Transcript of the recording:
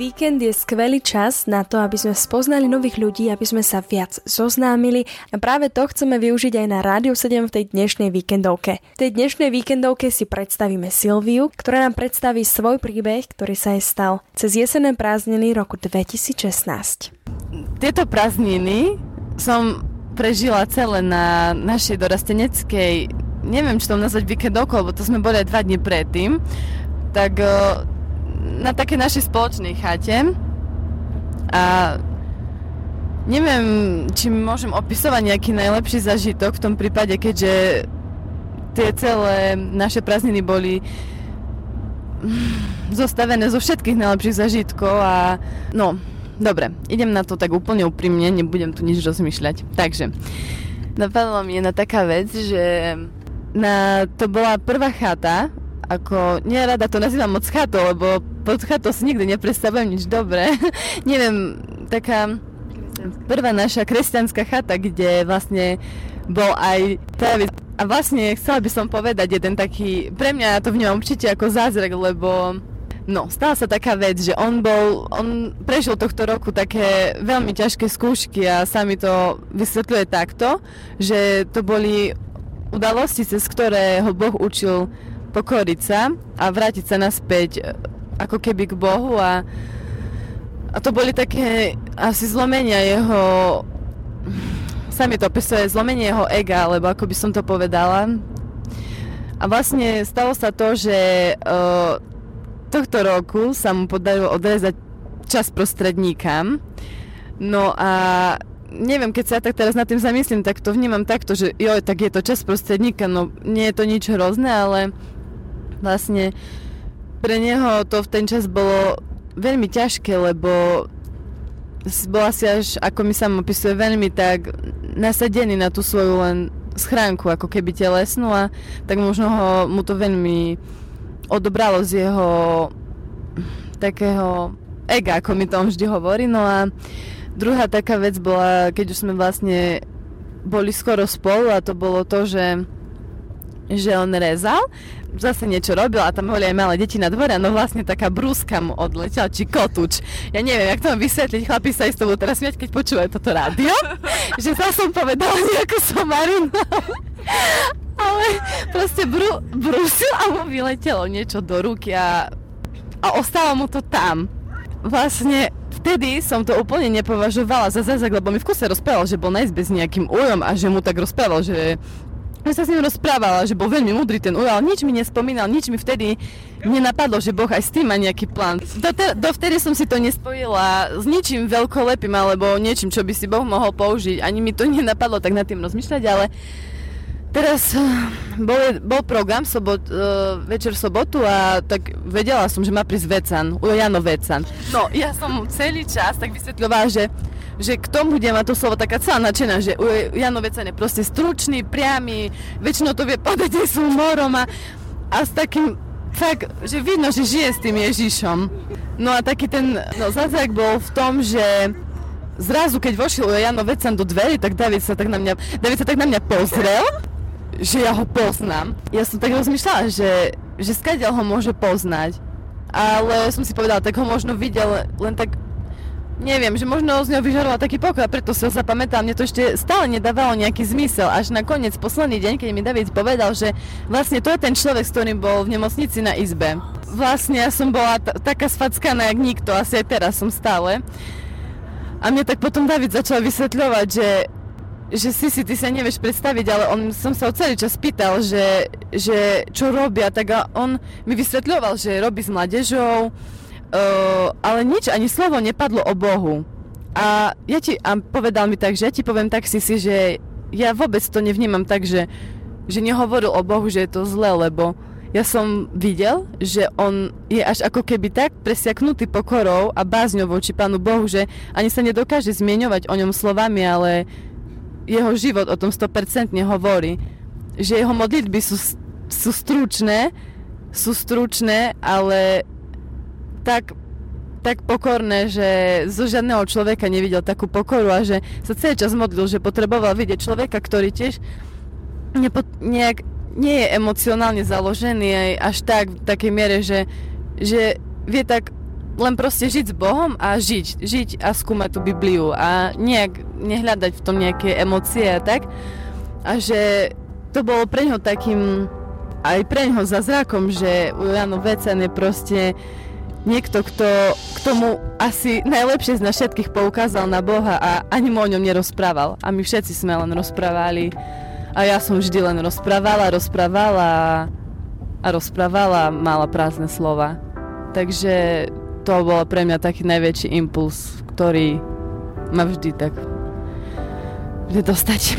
Víkend je skvelý čas na to, aby sme spoznali nových ľudí, aby sme sa viac zoznámili a práve to chceme využiť aj na Rádiu 7 v tej dnešnej víkendovke. V tej dnešnej víkendovke si predstavíme Silviu, ktorá nám predstaví svoj príbeh, ktorý sa jej stal cez jesenné prázdniny roku 2016. Tieto prázdniny som prežila celé na našej dorasteneckej, neviem, čo to nazvať víkendovkou, lebo to sme boli aj dva dní predtým, tak na také našej spoločnej chate a neviem, či môžem opisovať nejaký najlepší zažitok v tom prípade, keďže tie celé naše prázdniny boli zostavené zo všetkých najlepších zažitkov a no, dobre, idem na to tak úplne úprimne, nebudem tu nič rozmýšľať. Takže, napadla mi jedna taká vec, že na, to bola prvá chata, ako, nerada to nazývam moc chatou, lebo pod chatou si nikdy nepredstavujem nič dobré. Neviem, taká prvá naša kresťanská chata, kde vlastne bol aj Travis. A vlastne chcela by som povedať jeden taký, pre mňa to vnímam určite ako zázrak, lebo No, stala sa taká vec, že on bol, on prežil tohto roku také veľmi ťažké skúšky a sa mi to vysvetľuje takto, že to boli udalosti, cez ktoré ho Boh učil pokoriť sa a vrátiť sa naspäť e, ako keby k Bohu a, a to boli také asi zlomenia jeho sa mi to opisuje zlomenie jeho ega, alebo ako by som to povedala. A vlastne stalo sa to, že uh, tohto roku sa mu podarilo odrezať čas prostredníkam. No a neviem, keď sa ja tak teraz nad tým zamyslím, tak to vnímam takto, že jo, tak je to čas prostredníka, no nie je to nič hrozné, ale vlastne pre neho to v ten čas bolo veľmi ťažké, lebo bola si až, ako mi sa opisuje, veľmi tak nasadený na tú svoju len schránku, ako keby telesnú a tak možno ho, mu to veľmi odobralo z jeho takého ega, ako mi to on vždy hovorí. No a druhá taká vec bola, keď už sme vlastne boli skoro spolu a to bolo to, že že on rezal, zase niečo robil a tam boli aj malé deti na dvore, no vlastne taká brúska mu odletela, či kotuč. Ja neviem, jak to mám vysvetliť, chlapi sa isto budú teraz smiať, keď počúvajú toto rádio, že sa som povedala nejakú somarinu. Ale proste brú, brúsil a mu vyletelo niečo do ruky a, a ostalo mu to tam. Vlastne vtedy som to úplne nepovažovala za zázrak, lebo mi v kuse rozprával, že bol na izbe s nejakým ujom a že mu tak rozprával, že ja sa s ním rozprávala, že bol veľmi múdry ten ujo, ale nič mi nespomínal, nič mi vtedy nenapadlo, že Boh aj s tým má nejaký plán. Dote, dovtedy som si to nespojila s ničím veľkolepým alebo niečím, čo by si Boh mohol použiť. Ani mi to nenapadlo tak nad tým rozmýšľať, ale teraz eh, bol, bol program sobot, uh, večer sobotu a tak vedela som, že má prísť Vecan, Jano Vecan. No, ja som mu celý čas tak vysvetľovala, že že k tomu bude mať to slovo taká celá nadšená, že Jano Vecan je proste stručný, priamy, väčšinou to vie povedať aj s humorom a, a s takým fakt, že vidno, že žije s tým Ježišom. No a taký ten no, zázrak bol v tom, že zrazu, keď vošiel Jano Vecan do dverí, tak David sa tak na mňa, David sa tak na mňa pozrel, že ja ho poznám. Ja som tak rozmýšľala, že, že skadiaľ ho môže poznať. Ale som si povedala, tak ho možno videl len tak neviem, že možno z ňou vyžarovala taký pokoj preto si ho zapamätal. Mne to ešte stále nedávalo nejaký zmysel. Až na koniec, posledný deň, keď mi David povedal, že vlastne to je ten človek, s ktorým bol v nemocnici na izbe. Vlastne ja som bola t- taká sfackaná, jak nikto, asi aj teraz som stále. A mne tak potom David začal vysvetľovať, že že si si, ty sa nevieš predstaviť, ale on som sa ho celý čas pýtal, že, že čo robia, tak a on mi vysvetľoval, že robí s mládežou, Ale nič, ani slovo nepadlo o Bohu. A, ja ti, a povedal mi tak, že ja ti poviem tak si, že ja vôbec to nevnímam tak, že, že nehovoril o Bohu, že je to zlé, lebo ja som videl, že on je až ako keby tak presiaknutý pokorou a bázňou voči Pánu Bohu, že ani sa nedokáže zmieňovať o ňom slovami, ale jeho život o tom 100% hovorí. Že jeho modlitby sú, sú stručné, sú stručné, ale tak tak pokorné, že zo žiadneho človeka nevidel takú pokoru a že sa celý čas modlil, že potreboval vidieť človeka, ktorý tiež nepo, nejak, nie je emocionálne založený aj až tak v takej miere, že, že vie tak len proste žiť s Bohom a žiť, žiť a skúmať tú Bibliu a nejak nehľadať v tom nejaké emócie a tak. A že to bolo pre ňo takým aj pre ňo zázrakom, že Jano Vecan je proste niekto, kto k tomu asi najlepšie z nás všetkých poukázal na Boha a ani mu o ňom nerozprával. A my všetci sme len rozprávali a ja som vždy len rozprávala, rozprávala a rozprávala mala prázdne slova. Takže to bol pre mňa taký najväčší impuls, ktorý ma vždy tak bude dostať.